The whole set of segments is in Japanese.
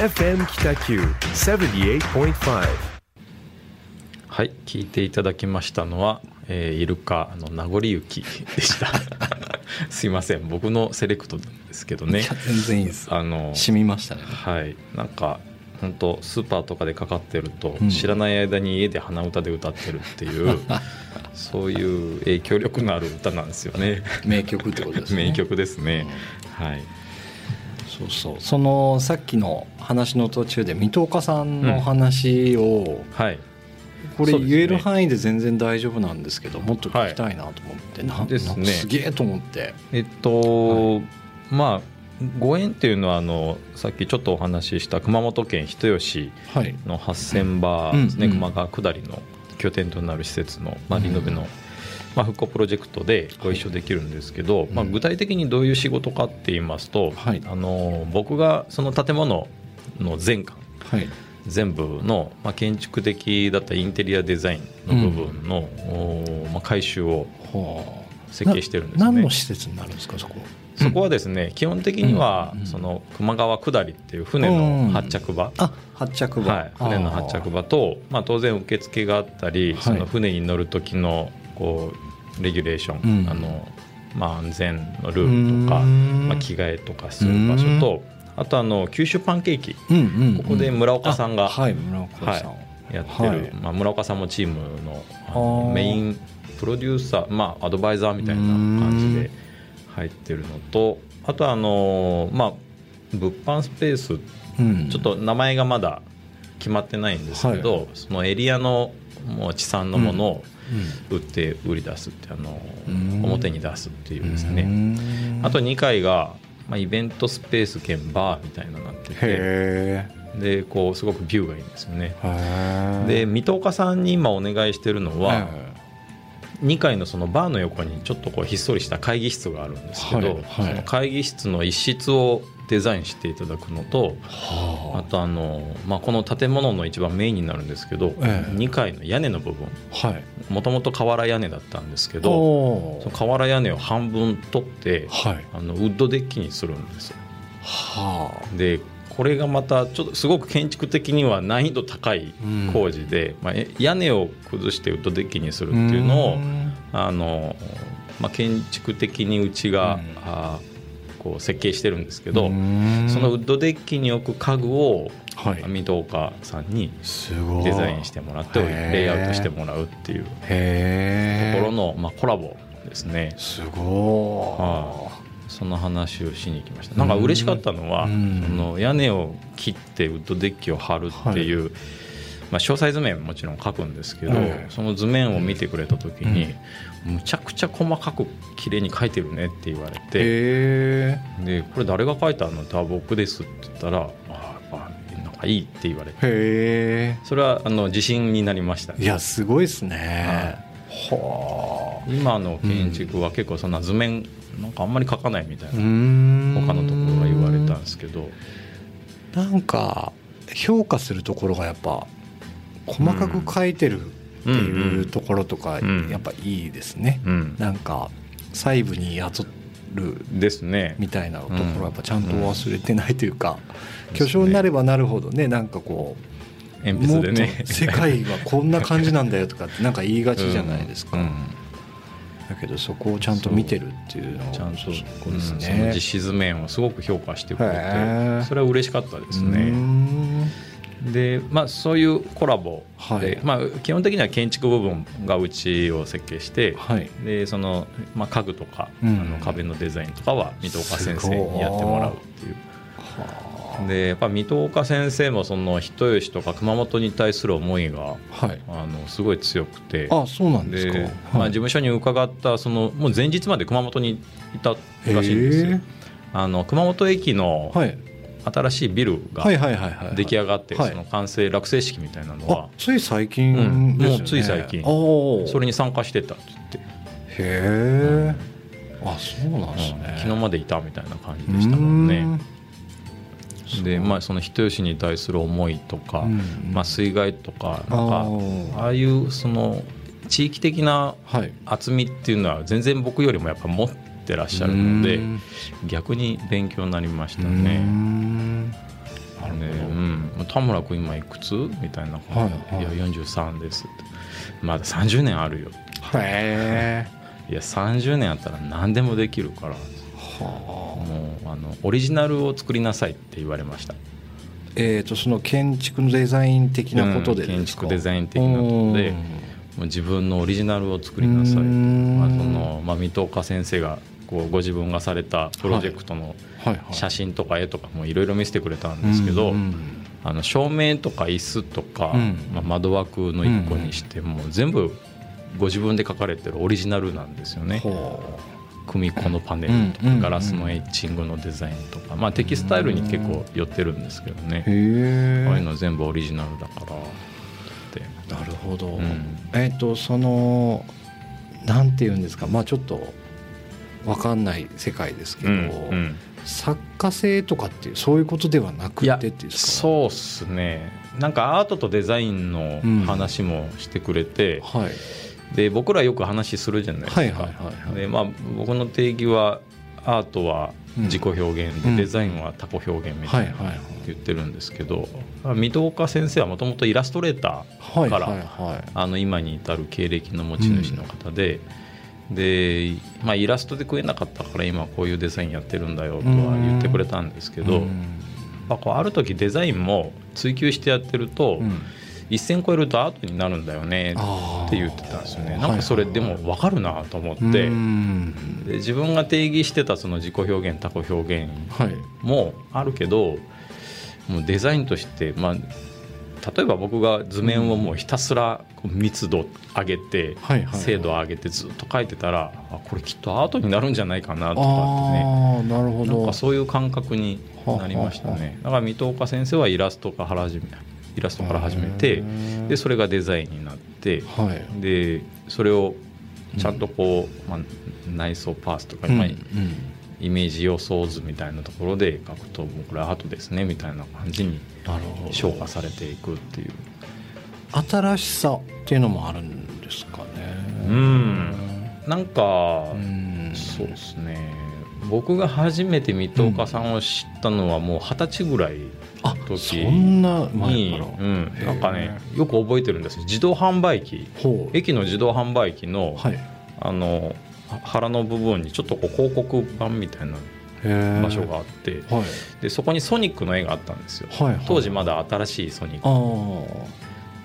FM 北九78.5はい聞いていただきましたのは、えー、イルカの名残雪でした。すいません僕のセレクトですけどね。全然いいです。あの染みましたね。はい。なんか本当スーパーとかでかかってると、うん。知らない間に家で鼻歌で歌ってるっていう そういう影響力のある歌なんですよね。名曲ってことですね。名曲ですね、はいそうそうそのさっきの話の途中で水戸岡さんの話を、はい。これ言える範囲で全然大丈夫なんですけどもっと聞きたいなと思って、なですね。すげえと思って。えっと、まあご縁っていうのはあのさっきちょっとお話しした熊本県人吉はい。の8000バーですね、うんうん。熊川下りの拠点となる施設の、まあ、リノベの、まあ、復興プロジェクトでご一緒できるんですけど、まあ、具体的にどういう仕事かって言いますと、はい。あの僕がその建物の全館はい。全部の、まあ、建築的だったインテリアデザインの部分の、おまあ、改修をは設計してるんですね。何の施設になるんですかそこそこはですね、基本的には、うん。その熊川下りっていう船の発着場、あ発着場、はい、船の発着場と、まあ、当然受付があったり、はい。その船に乗る時のこうレギュレーション、うん。あのまあ、安全のルールとか、うん。まあ、着替えとかする場所とあとあの九州パンケーキ。うんうんうん。ここで村岡さんがあはい村岡さん、やってる、はい。まあ、村岡さんもチームのメインプロデューサー、まあ、アドバイザーみたいな感じで入ってるのとあとはあの、まあ、物販スペースうん。ちょっと名前がまだ決まってないんですけど、はい。そのエリアのもう地産のものをうん売って売り出すってあのうん。表に出すっていうですうね。ん。あと2階が、まあ、イベントスペース兼バーみたいなのになっててへでこうすごくビューがいいんですよね。え。で水戸岡さんに今お願いしてるのは、2階のそのバーの横にちょっとこうひっそりした会議室があるんですけど、はいはい。その会議室の一室をデザインしていただくのとあ。はとあの、まあ、この建物の一番メインになるんですけど、ええ。2階の屋根の部分。もともと瓦屋根だったんですけどおその瓦屋根を半分取ってはい。あのウッドデッキにするんですよ。はでこれがまたちょっとすごく建築的には難易度高いうん。工事で、まあ、え屋根を崩してウッドデッキにするっていうのをあの、まあ、建築的にうちが、うん。あーこう設計してるんですけけど、そのウッドデッキに置く家具をはい。水戸岡さんにすごい。デザインしてもらってレイアウトしてもらうっていうところの、まあ、コラボですね。すごはその話をしに行きました。なんか嬉しかったのは、うん。その屋根を切ってウッドデッキを張るっていう、まあ、詳細図面もちろん書くんですけど、ええその図面を見てくれた時に、むちゃくちゃ細かく綺麗に描いてるねって言われいてでこれ誰が描いたの？ってあ僕ですって言ったらあやっぱなんかいいって言われて。へそれはあの自信になりましたえいやすごいですね。は今の建築は結構そんな図面なんかあんまり描かないみたいあな、ん。他のところが言われたんですけど。なんか評価するところがやっぱ細かく書いてるっていうところとかうん。やっぱいいですね、うん、なんか細部に雇るですね。みたいなところはやっぱちゃんと忘れてないというか、うん。巨匠になればなるほどねなんかこう鉛筆でね。世界はこんな感じなんだよとかってなんか言いがちじゃないですか、うんうん。だけどそこをちゃんと見てるっていうのはちゃんとそこですうん。そのね、実面をすごく評価してくれへてー。それは嬉しかったですね。んでまあそういうコラボで、はい。まあ、基本的には建築部分がうちを設計して、はい。でその、まあ、家具とか、うん。あの壁のデザインとかは水戸岡先生にやってもらうっていう。でやっぱ水戸岡先生もその人吉とか熊本に対する思いがはい。あのすごい強くて。あそうなんですか。で、はい。まあ、事務所に伺ったそのもう前日まで熊本にいたらしいんですよ。あの熊本駅のはい新しいビルが出来上がってはい。その完成落成式みたいなのあはつい最うん。近ですよね、もうつい最近。それに参加してたって言って、へえあそうなんですうん。ね昨日までいたみたいな感じでしたもんね。でまあその人吉に対する思いとか、うん。まあ、水害とかあなんかーああいうその地域的なはい。厚みっていうのは全然僕よりもやっぱ持ってらっしゃるのでうん。逆に勉強になりましたうね。んなるほど、でうん、田村君今いくつ？みたいな感じで「はいはい。いや43です」って「まだ30年あるよ」へえ。いや30年あったら何でもできるから。はもうあのオリジナルを作りなさいって言われました。えー、とその建築のデザイン的なことでうん建築デザイン的なことでうん。もう自分のオリジナルを作りなさい、まあそのまあ、水戸岡先生がこうご自分がされたプロジェクトの写真とか絵とかもいろいろ見せてくれたんですけど、うんあの照明とか椅子とか、うん。まあ、窓枠の一個にしても全部ご自分で描かれてるオリジナルなんですよね。ほ組子のパネルとかガラスのエッチングのデザインとか、まあ、テキスタイルに結構寄ってるんですけどね。うへえああいうの全部オリジナルだから。って。なるほど、ん。えっ、とそのなんて言うんですか。まあちょっとわかんない世界ですけど、うんうん。作家性とかっていうそういうことではなくてっていうそうっすね。なんかアートとデザインの話もしてくれて、はい。で僕らよく話するじゃないですか、はいはいはいはい。でまあ、僕の定義はアートは自己表現で、うん。デザインは他己表現みたいなはいはいはい。言ってるんですけど、まあ水戸岡先生はもともとイラストレーターから、はいはいはい。あの今に至る経歴の持ち主の方で、で、まあ、イラストで食えなかったから今こういうデザインやってるんだよとは言ってくれたんですけど、うん。まあ、こうある時デザインも追求してやってると、うん。一線超えるとアートになるんだよねって言ってたんですよね。はいなんかそれでも分かるなと思って、うん。で自分が定義してたその自己表現他己表現はい。もあるけどもうデザインとして、まあ、例えば僕が図面をもうひたすら密度上げて、精度を上げてずっと描いてたらあこれきっとアートになるんじゃないかなとかってね。なるほなんどかそういう感覚になりましたね。だから水戸岡先生はイラストから始めイラストから始めてでそれがデザインになってはい。でそれをちゃんとこう、まあ、内装パーツとか、うんイメージ予想図みたいなところで書くともうこれアートですねみたいな感じになるほど。昇華されていくっていう。新しさっていうのもあるんですかね。うん。なんか、うん。そうですね。僕が初めて水戸岡さんを知ったのはもう二十歳ぐらいあ時そんな前に、から、うん、なんかねよく覚えてるんです。自動販売機。駅の自動販売機の,、はい。あの腹の部分にちょっとこう広告板みたいな場場所があって、はい。でそこにソニックの絵があったんですよ。はいはい。当時まだ新しいソニッ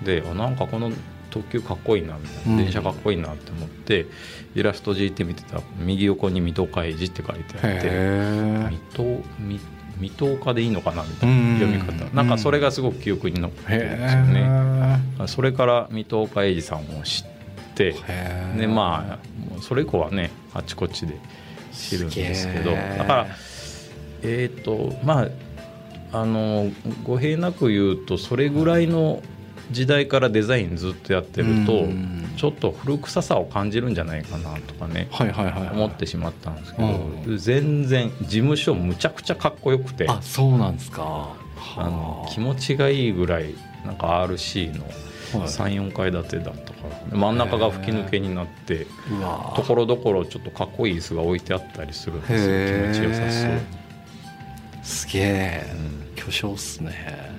ク。であなんかこの特急かっこいいなみたいな、うん。電車かっこいいなって思ってイラストじいて見てたら右横に水戸岡英二って書いてあって水戸み水戸岡でいいのかなみたいなうん読み方。なんかそれがすごく記憶に残ってるんですよへねえそれから水戸岡英二さんを知ってへえでまあそれ以降はねあちこちで知るんですけどだからえっ、とまああの語弊なく言うとそれぐらいの時代からデザインずっとやってるとうん。ちょっと古臭さを感じるんじゃないかなとかねはいはいはいはい。思ってしまったんですけうど全然事務所むちゃくちゃかっこよくてあそうなんですか。あのは気持ちがいいぐらいなんか RC のはい34階建てだったから。真ん中が吹き抜けになってところどころちょっとかっこいい椅子が置いてあったりするんですよ。気持ちよさそう。に、すげえうん。巨匠っすね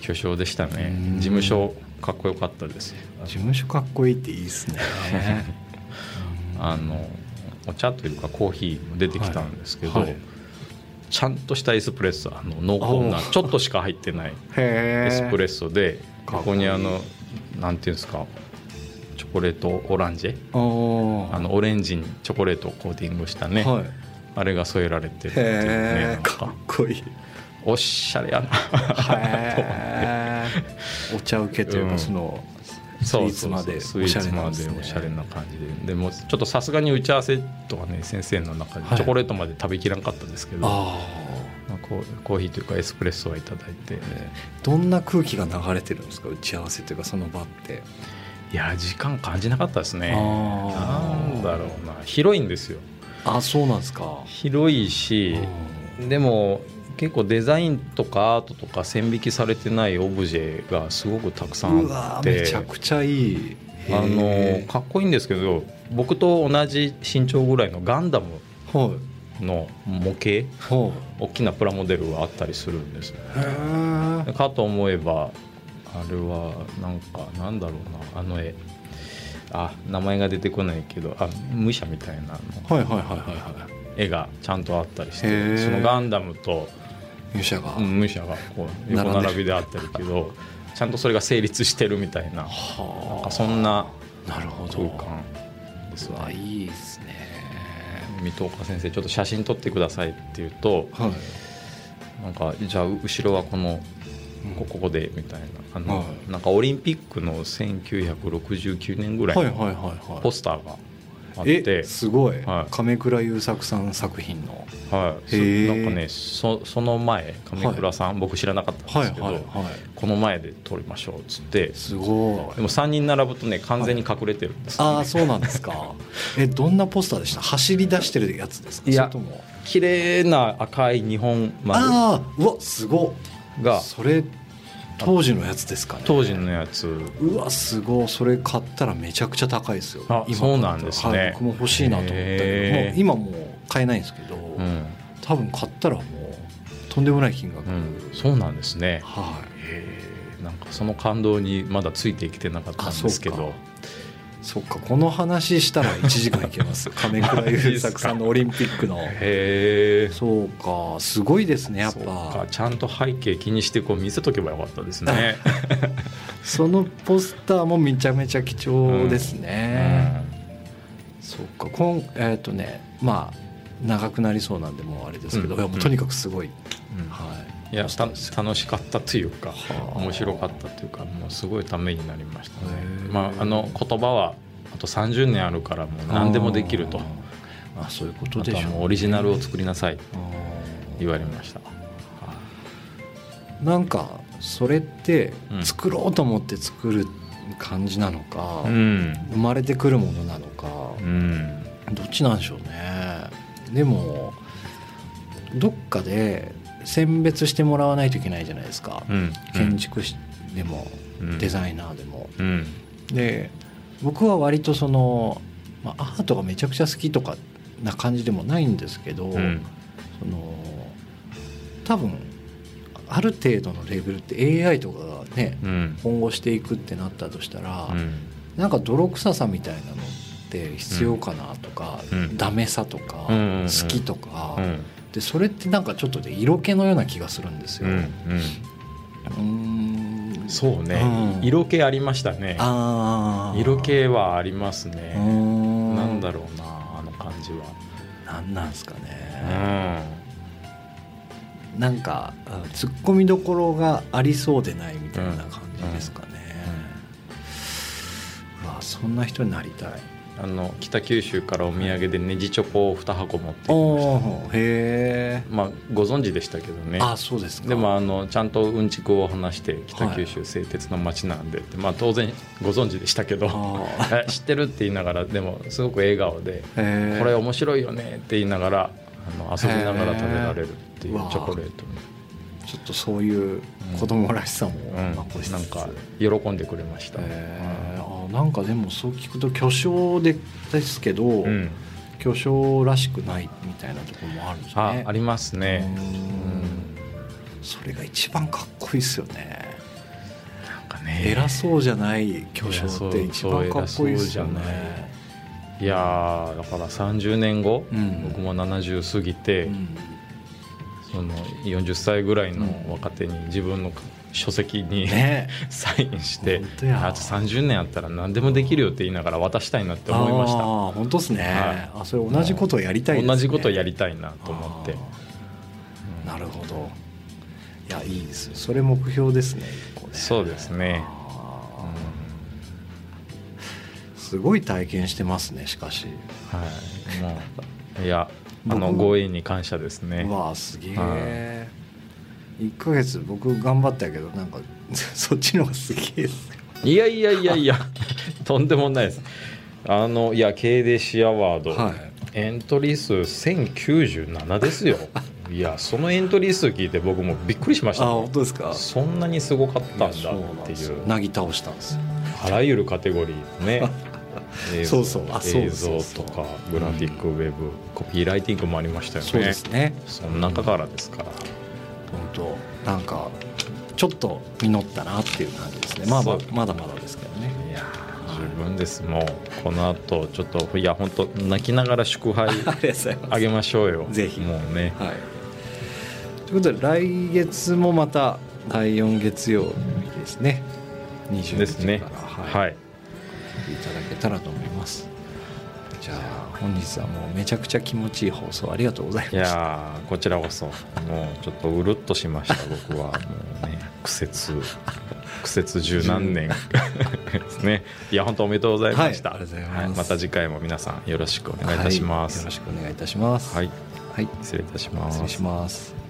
巨匠でしたね。うん。事務所かっこよかったですよ。事務所かっこいいっていいっすね。あのお茶というかコーヒーも出てきたんですけど、はい。はいちゃんとしたエスプレッソあの濃厚なおちょっとしか入ってないへエスプレッソでここにあのなんていうんですかチョコレートオランジェ？ソあのオレンジにチョコレートをコーティングしたね、はい。あれが添えられてるっていうねか。かっこいい。おしゃれやな。へえお茶受けといううん。かそのスイそうーツまでおしゃれなおしゃれな感じで。でもちょっとさすがに打ち合わせとかね先生の中ではい。チョコレートまで食べきらんかったですけど、あまあ、コーヒーというかエスプレッソはいただいて。あどんな空気が流れてるんですか打ち合わせというかその場って。いや時間感じなかったですね。なんだろうな。広いんですよ。あそうなんですか。広いしでも結構デザインとかアートとか線引きされてないオブジェがすごくたくさんあって。めちゃくちゃいい。あのへかっこいいんですけど僕と同じ身長ぐらいのガンダムの模型ほ大きなプラモデルがあったりするんです。ようへえかと思えばあれはなんかなんだろうな。あの絵。あ名前が出てこないけどあ武者みたいなの。はいはいはいはいは絵がちゃんとあったりしてそのガンダムとい勇者が、うん武者がこう横並びであったりけどちゃんとそれが成立してるみたいななんはかそんななるほど。空間ですうわ。わいいですね。水戸岡先生ちょっと写真撮ってくださいって言うとはい。なんかじゃあ後ろはこのこここでみたいなあの、はい。なんかオリンピックの1969年ぐらいのポスターがあって、えすごい、はい。亀倉優作さん作品の。はい、なんかねそその前亀倉さん、僕知らなかったんですけど、はいはいはい。この前で撮りましょうっつって。すごい。でも3人並ぶとね完全に隠れてるんですよ、ね。ああそうなんですか。えどんなポスターでした？走り出してるやつですか？いや綺麗な赤い日本丸。ああうわすごっ。がそれ当時のやつですかね。当時のやつ。うわすごい。それ買ったらめちゃくちゃ高いですよ。あ今そうなんですね。はい、僕も欲しいなと思ったけどもう今もう買えないんですけど、うん、多分買ったらもうとんでもない金額、うん、そうなんですね。はい。なんかその感動にまだついていけてなかったんですけあどそっかこの話したら1時間いけます。亀倉優作さんのオリンピックの。へえ。そうかすごいですねやっそうぱかちゃんと背景気にしてこう見せとけばよかったですね。そのポスターもめちゃめちゃ貴重ですね、そっかこんえっ、とねまあ長くなりそうなんでもうあれですけど、うん。もうとにかくすごい、うん。うん。はいいや楽しかったというかはあ面白かったというかもうすごいためになりましたね。まああの言葉はあと30年あるからもう何でもできると。あそういうことあとでしょうね。はもうオリジナルを作りなさい言われました。なんかそれってうん。作ろうと思って作る感じなのか、うん。生まれてくるものなのか、うん。どっちなんでしょうね。でもどっかで選別してもらわないといけないじゃないですか、うん。建築士でもうん。デザイナーでも、うん。で僕は割とその、まあ、アートがめちゃくちゃ好きとかな感じでもないんですけど、うん。その多分ある程度のレベルって AI とかがねうん。今後していくってなったとしたら、うん。なんか泥臭さみたいなのって必要かなとか、うん。ダメさとか、好きとか、うんでそれってなんかちょっとで色気のような気がするんですよ。うんうん。うーん。そうね。うん。色気ありましたね。色気はありますね。ん。なんだろうなあの感じは。なんなんですかうね、ん。なんかうんツッコミどころがありそうでないみたいな感じですかね、うわそんな人になりたいあの北九州からお土産でネジチョコを2箱持ってきました。へえまあご存知でしたけどね。あそうですか。でもあのちゃんとうんちくを話して北九州製鉄の街なんで。って、まあ当然ご存知でしたけど。知ってるって言いながらでもすごく笑顔でこれ面白いよねって言いながらあの遊びながら食べられるっていうチョコレート。ちょっとそういう子供らしさもうん。残しつつ、なんか喜んでくれました、へー。あなんかでもそう聞くと巨匠でですけど、うん、巨匠らしくないみたいなところもあるんですあね。ありますね。うん。それが一番かっこいいですよね。なんかね。偉そうじゃない巨匠って一番かっこいいですよね。い。やーだから30年後、うん。僕も70過ぎて、うん。その40歳ぐらいの若手に自分の書籍に、ね。サインしてあと30年あったら何でもできるよって言いながら渡したいなって思いました。ああ本当ですね、はい。あそれ同じことをやりたいね。同じことやりたいなと思って。なるほど。いやいいですそれ目標ですねね。そうですね。あー。すごい体験してますねしかし、はい。もういやあの僕ご縁に感謝ですね。うわすげはえ1ヶ月僕頑張ったけどなんか そっちの方がすげえですいやいやいやいや とんでもないです。あのいや K デシアワード、はい。エントリー数1097ですよ。いやそのエントリー数聞いて僕もびっくりしましあた本当ですか？そんなにすごかったんだっていう。なぎ倒したんです。よあらゆるカテゴリーのねそうそう。あそう映像とかグラフィックウェブ、コピーライティングもありましたよね。そうですね。その中からですから。本当なんかちょっと実ったなっていう感じですね。まあまだまだですけどね。いやー十分です。もうこの後ちょっといや本当泣きながら祝杯 あげましょうよ。ぜひ。もうね。はい。ということで来月もまた第4月曜日ですね。20ですね。時からはい、いただけたらと思いますじゃあ本日はもうめちゃくちゃ気持ちいい放送ありがとうございまいした。やーこちらこそもうちょっとうるっとしました 僕は。もうね苦節苦節十何年。で すね。いや本当おめでとうございました、はいありがとうございます。また次回も皆さんよろしくお願いいたします。はいよろしくお願いいたします。はい、はい。失礼いたします。失礼します